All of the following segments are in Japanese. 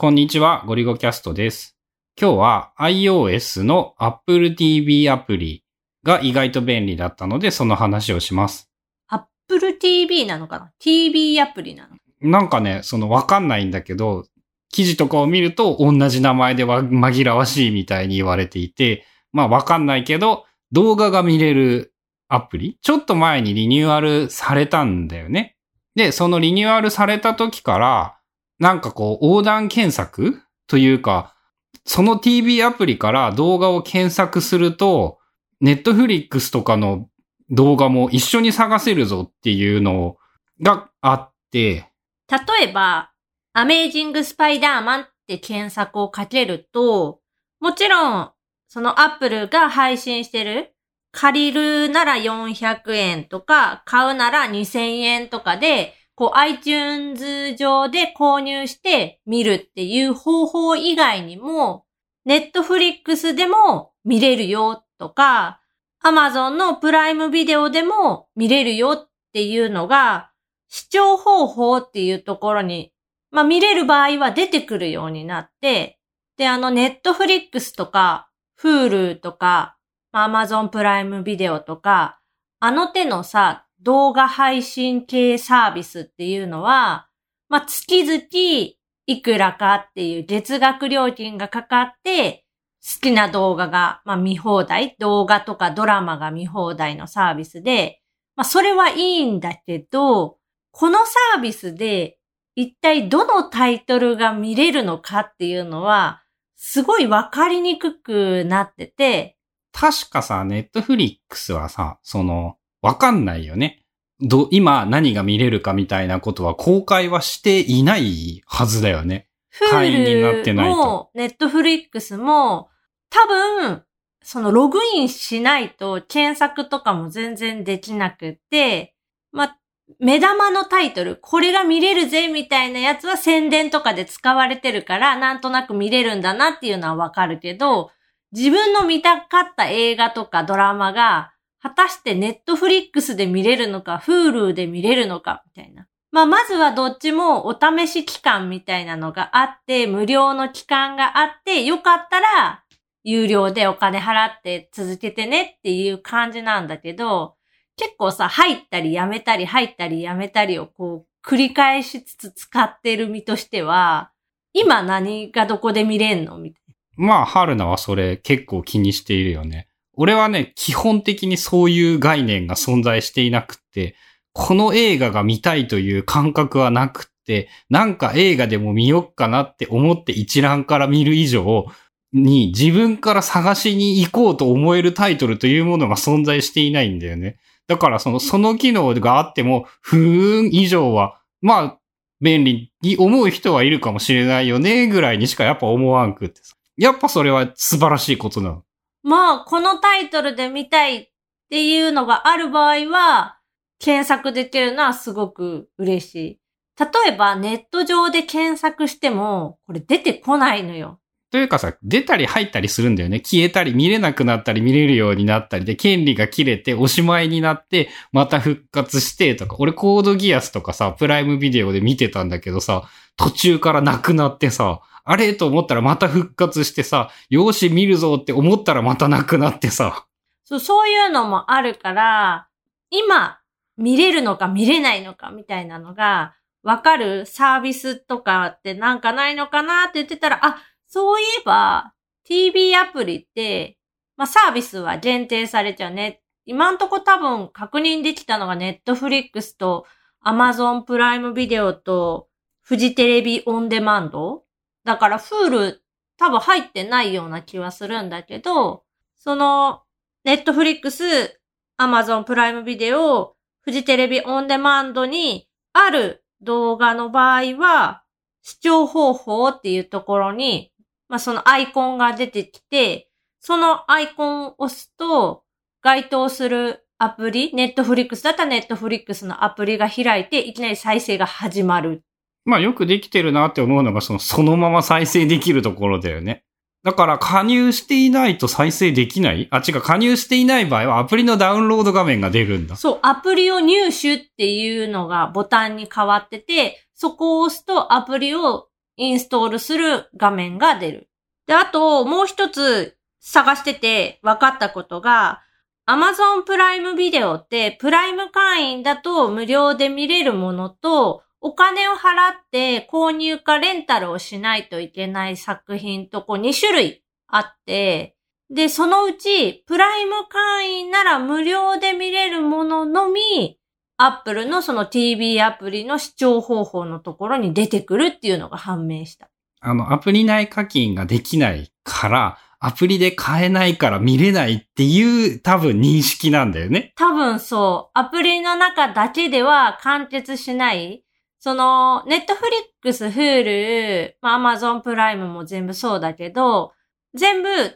こんにちは、ゴリゴキャストです。今日は iOS の Apple TV アプリが意外と便利だったので、その話をします。Apple TV なのかな ?TV アプリなのな？んかね、そのわかんないんだけど、記事とかを見ると同じ名前では紛らわしいみたいに言われていて、まあわかんないけど、動画が見れるアプリ？ちょっと前にリニューアルされたんだよね。で、そのリニューアルされた時から、なんかこう横断検索というか、その TV アプリから動画を検索すると、ネットフリックスとかの動画も一緒に探せるぞっていうのがあって、例えば、アメージングスパイダーマンって検索をかけると、もちろん、その Apple が配信してる、借りるなら400円とか、買うなら2000円とかで、こう iTunes 上で購入して見るっていう方法以外にも、Netflix でも見れるよとか、Amazon のプライムビデオでも見れるよっていうのが、視聴方法っていうところに、まあ見れる場合は出てくるようになって、で、あの、ネットフリックスとか、Hulu とか、Amazon プライムビデオとか、あの手のさ、動画配信系サービスっていうのは、まあ月々いくらかっていう月額料金がかかって、好きな動画が、まあ見放題、動画とかドラマが見放題のサービスで、まあそれはいいんだけど、このサービスで一体どのタイトルが見れるのかっていうのは、すごいわかりにくくなってて、確かさ、ネットフリックスはさ、その、わかんないよね。ど、今何が見れるかみたいなことは公開はしていないはずだよね。会員になってないとも、ネットフリックスも、多分、そのログインしないと検索とかも全然できなくて、ま、目玉のタイトル、これが見れるぜみたいなやつは宣伝とかで使われてるから、なんとなく見れるんだなっていうのはわかるけど、自分の見たかった映画とかドラマが、果たしてネットフリックスで見れるのか、Hulu で見れるのか、みたいな。まあ、まずはどっちもお試し期間みたいなのがあって、無料の期間があって、よかったら、有料でお金払って続けてねっていう感じなんだけど、結構さ、入ったりやめたり、入ったりやめたりをこう、繰り返しつつ使ってる身としては、今何がどこで見れんのみたいなまあ、春菜はそれ結構気にしているよね。俺はね、基本的にそういう概念が存在していなくって、この映画が見たいという感覚はなくって、なんか映画でも見よっかなって思って一覧から見る以上に自分から探しに行こうと思えるタイトルというものが存在していないんだよね。だからその、その機能があっても、ふーん以上は、まあ、便利に思う人はいるかもしれないよね、ぐらいにしかやっぱ思わんくって。やっぱそれは素晴らしいことなの。まあ、このタイトルで見たいっていうのがある場合は、検索できるのはすごく嬉しい。例えば、ネット上で検索しても、これ出てこないのよ。というかさ、出たり入ったりするんだよね。消えたり見れなくなったり見れるようになったりで、権利が切れておしまいになって、また復活してとか、俺コードギアスとかさ、プライムビデオで見てたんだけどさ、途中からなくなってさ、あれと思ったらまた復活してさ、よし見るぞって思ったらまたなくなってさ。そう、そういうのもあるから、今、見れるのか見れないのかみたいなのが、わかる？サービスとかってなんかないのかなって言ってたら、あ、そういえば、TV アプリって、まあ、サービスは限定されちゃうね。今んとこ多分確認できたのが Netflix と Amazon プライムビデオとフジテレビオンデマンドだから Hulu 多分入ってないような気はするんだけど、その、Netflix、Amazon プライムビデオ、フジテレビオンデマンドにある動画の場合は、視聴方法っていうところに、まあ、そのアイコンが出てきて、そのアイコンを押すと、該当するアプリ、ネットフリックスだったらネットフリックスのアプリが開いて、いきなり再生が始まる。まあよくできてるなって思うのが、その、そのまま再生できるところだよね。だから加入していないと再生できない？あ、違う、加入していない場合はアプリのダウンロード画面が出るんだ。そう、アプリを入手っていうのがボタンに変わってて、そこを押すとアプリをインストールする画面が出る。で、あと、もう一つ探してて分かったことが、Amazon プライムビデオってプライム会員だと無料で見れるものと、お金を払って購入かレンタルをしないといけない作品とこう2種類あって、で、そのうちプライム会員なら無料で見れるもののみ、Apple のその TV アプリの視聴方法のところに出てくるっていうのが判明した。あの、アプリ内課金ができないから、アプリで買えないから見れないっていう多分認識なんだよね。多分そう。アプリの中だけでは完結しない。その、 Netflix、 Hulu、まあ、 Amazon Prime も全部そうだけど、全部登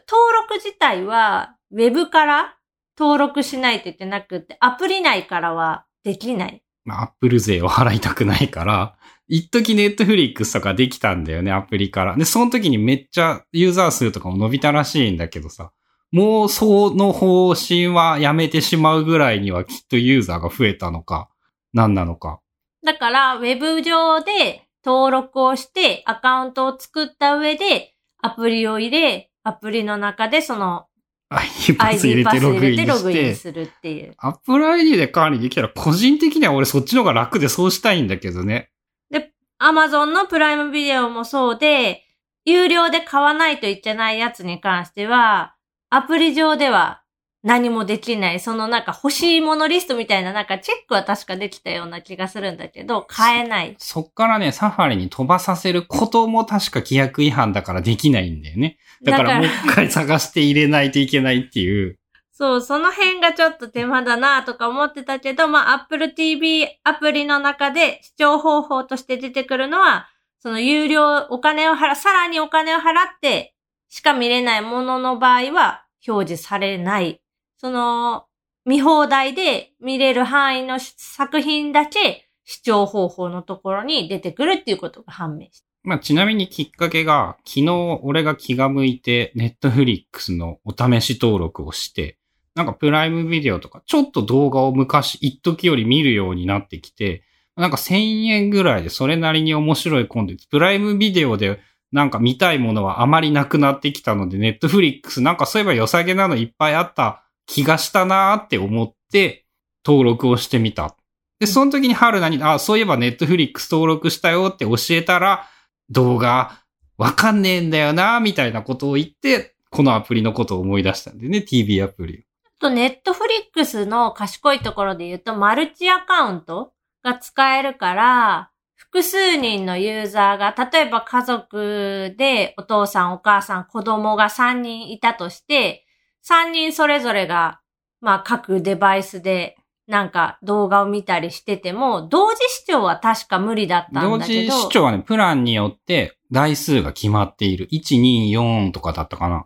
録自体はウェブから登録しないといけなくって、アプリ内からはできない。まあ、アップル税を払いたくないから、一時ネットフリックスとかできたんだよね、アプリから。で、その時にめっちゃユーザー数とかも伸びたらしいんだけどさ、もうその方針はやめてしまうぐらいにはきっとユーザーが増えたのか、何なのか。だから、ウェブ上で登録をしてアカウントを作った上でアプリを入れ、アプリの中でその ID パス入れてログインして。ログインするっていう。Apple ID で管理できたら個人的には俺そっちの方が楽でそうしたいんだけどね。で、Amazon のプライムビデオもそうで、有料で買わないといけないやつに関しては、アプリ上では何もできない。そのなんか欲しいものリストみたいななんかチェックは確かできたような気がするんだけど、買えない。そっからね、サファリに飛ばさせることも確か規約違反だからできないんだよね。だからもう一回探して入れないといけないっていう。そう、その辺がちょっと手間だなとか思ってたけど、まあ Apple TV アプリの中で視聴方法として出てくるのは、その有料、お金を払、さらにお金を払ってしか見れないものの場合は表示されないその、見放題で見れる範囲の作品だけ視聴方法のところに出てくるっていうことが判明した。まあ、ちなみにきっかけが、昨日俺が気が向いて、ネットフリックスのお試し登録をして、なんかプライムビデオとか、ちょっと動画を昔、一時より見るようになってきて、なんか1000円ぐらいでそれなりに面白いコンテンツ、プライムビデオでなんか見たいものはあまりなくなってきたので、ネットフリックスなんかそういえば良さげなのいっぱいあった気がしたなーって思って登録をしてみた。で、その時に春菜に、あ、そういえばネットフリックス登録したよって教えたら、動画わかんねえんだよなみたいなことを言って、このアプリのことを思い出したんでね、TV アプリ。と、ネットフリックスの賢いところで言うと、マルチアカウントが使えるから、複数人のユーザーが、例えば家族でお父さん、お母さん、子供が3人いたとして、3人それぞれが、まあ各デバイスでなんか動画を見たりしてても、同時視聴は確か無理だったんだけど。同時視聴はね、プランによって台数が決まっている。1、2、4とかだったかな。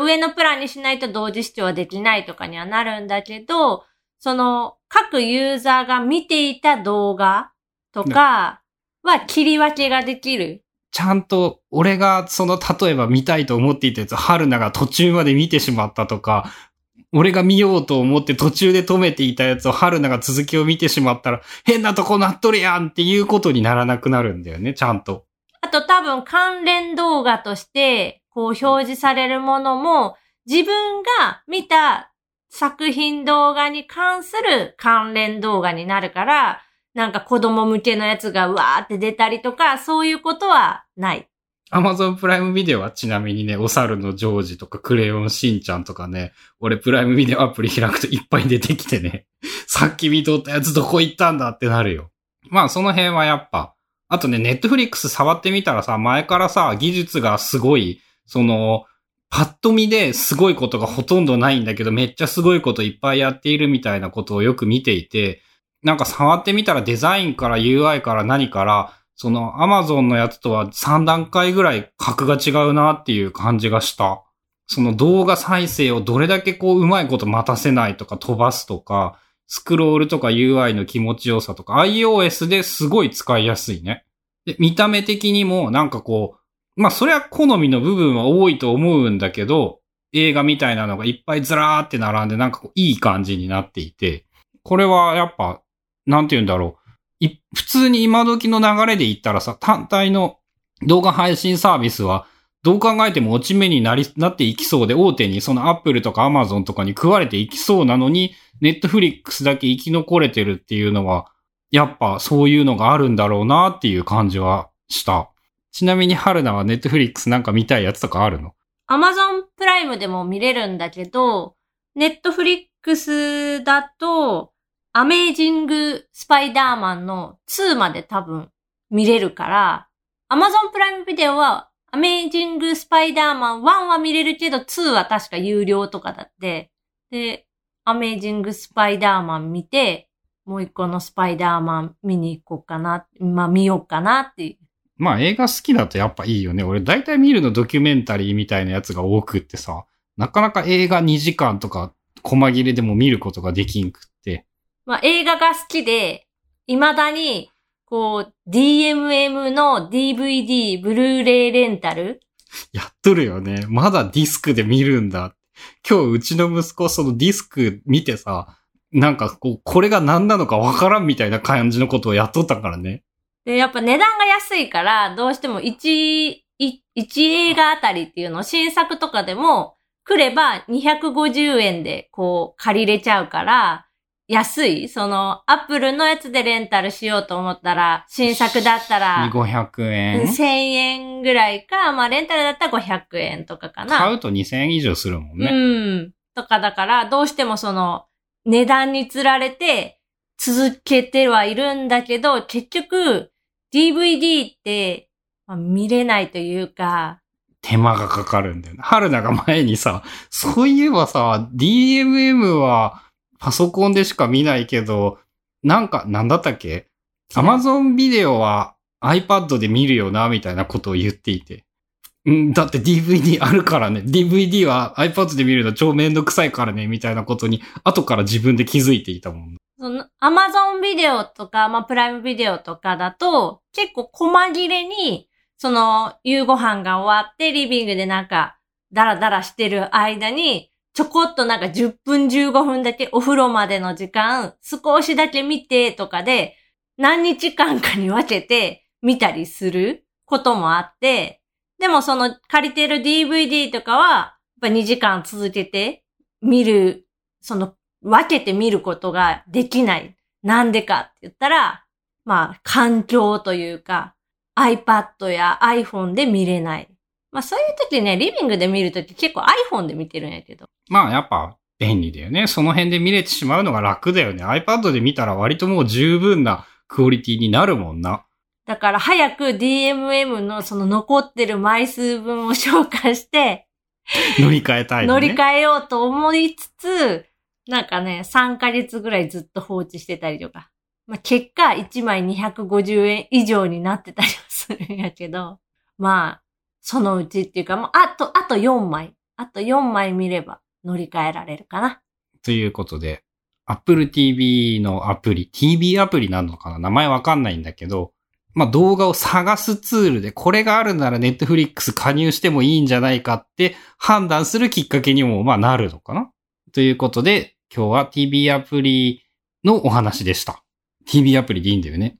上のプランにしないと同時視聴はできないとかにはなるんだけど、その各ユーザーが見ていた動画とかは切り分けができる。ちゃんと、俺がその、例えば見たいと思っていたやつ、春菜が途中まで見てしまったとか、俺が見ようと思って途中で止めていたやつを春菜が続きを見てしまったら、変なとこなっとるやんっていうことにならなくなるんだよね、ちゃんと。あと多分関連動画として、こう表示されるものも、自分が見た作品動画に関する関連動画になるから、なんか子供向けのやつがわーって出たりとか、そういうことはない。アマゾンプライムビデオはちなみにね、お猿のジョージとかクレヨンしんちゃんとかね、俺プライムビデオアプリ開くといっぱい出てきてね、さっき見とったやつどこ行ったんだってなるよ。まあその辺はやっぱ、あとね、ネットフリックス触ってみたらさ、前からさ、技術がすごい、その、パッと見ですごいことがほとんどないんだけど、めっちゃすごいこといっぱいやっているみたいなことをよく見ていて、なんか触ってみたらデザインから UI から何から、その Amazon のやつとは3段階ぐらい格が違うなっていう感じがした。その動画再生をどれだけこううまいこと待たせないとか飛ばすとか、スクロールとか UI の気持ちよさとか iOS ですごい使いやすいね。で、見た目的にもなんかこう、まあそれは好みの部分は多いと思うんだけど、映画みたいなのがいっぱいずらーって並んでなんかこういい感じになっていて、これはやっぱなんて言うんだろう。普通に今時の流れで言ったらさ、単体の動画配信サービスは、どう考えても落ち目になり、なっていきそうで、大手にそのアップルとかアマゾンとかに食われていきそうなのに、ネットフリックスだけ生き残れてるっていうのは、やっぱそういうのがあるんだろうなっていう感じはした。ちなみに春菜はネットフリックスなんか見たいやつとかあるの？アマゾンプライムでも見れるんだけど、ネットフリックスだと、アメージングスパイダーマンの2まで多分見れるから、アマゾンプライムビデオは、アメージングスパイダーマン1は見れるけど、2は確か有料とかだって。で、アメージングスパイダーマン見て、もう一個のスパイダーマン見に行こうかな。まあ見ようかなっていう。まあ映画好きだとやっぱいいよね。俺大体見るのドキュメンタリーみたいなやつが多くってさ、なかなか映画2時間とか細切れでも見ることができんくって。まあ、映画が好きで、未だに、こう、DMM の DVD、ブルーレイレンタルやっとるよね。まだディスクで見るんだ。今日うちの息子そのディスク見てさ、なんかこう、これが何なのかわからんみたいな感じのことをやっとったからね。で、やっぱ値段が安いから、どうしても1、い1映画あたりっていうのを新作とかでも来れば250円でこう借りれちゃうから、安い？その、アップルのやつでレンタルしようと思ったら、新作だったら、500円？1000円ぐらいか、まあレンタルだったら500円とかかな。買うと2000円以上するもんね。うん。とかだから、どうしてもその、値段につられて、続けてはいるんだけど、結局、DVD って、まあ見れないというか、手間がかかるんだよね。春菜が前にさ、そういえばさ、DMM はパソコンでしか見ないけど、なんか、なんだったっけ ?Amazon ビデオは iPad で見るよな、みたいなことを言っていて。うん、だって DVD あるからね。DVD は iPad で見るの超めんどくさいからね、みたいなことに、後から自分で気づいていたもん。その、Amazon ビデオとか、まあ、プライムビデオとかだと、結構細切れに、その、夕ご飯が終わって、リビングでなんか、ダラダラしてる間に、ちょこっとなんか10分15分だけお風呂までの時間、少しだけ見てとかで、何日間かに分けて見たりすることもあって、でもその借りてる DVD とかは、やっぱ2時間続けて見る、その分けて見ることができない。なんでかって言ったら、まあ、環境というか、iPad や iPhone で見れない。まあそういう時ね、リビングで見る時結構 iPhone で見てるんやけど。まあやっぱ便利だよね。その辺で見れてしまうのが楽だよね。iPad で見たら割ともう十分なクオリティになるもんな。だから早く DMM のその残ってる枚数分を消化して、乗り換えたい、ね。乗り換えようと思いつつ、なんかね、3ヶ月ぐらいずっと放置してたりとか。まあ、結果、1枚250円以上になってたりはするんやけど、まあ、そのうちっていうか、もうあと、あと4枚。あと4枚見れば乗り換えられるかな。ということで、Apple TV のアプリ、TV アプリなのかな？名前わかんないんだけど、まあ、動画を探すツールで、これがあるなら Netflix 加入してもいいんじゃないかって判断するきっかけにも、まあ、なるのかな？ということで、今日は TV アプリのお話でした。TV アプリでいいんだよね。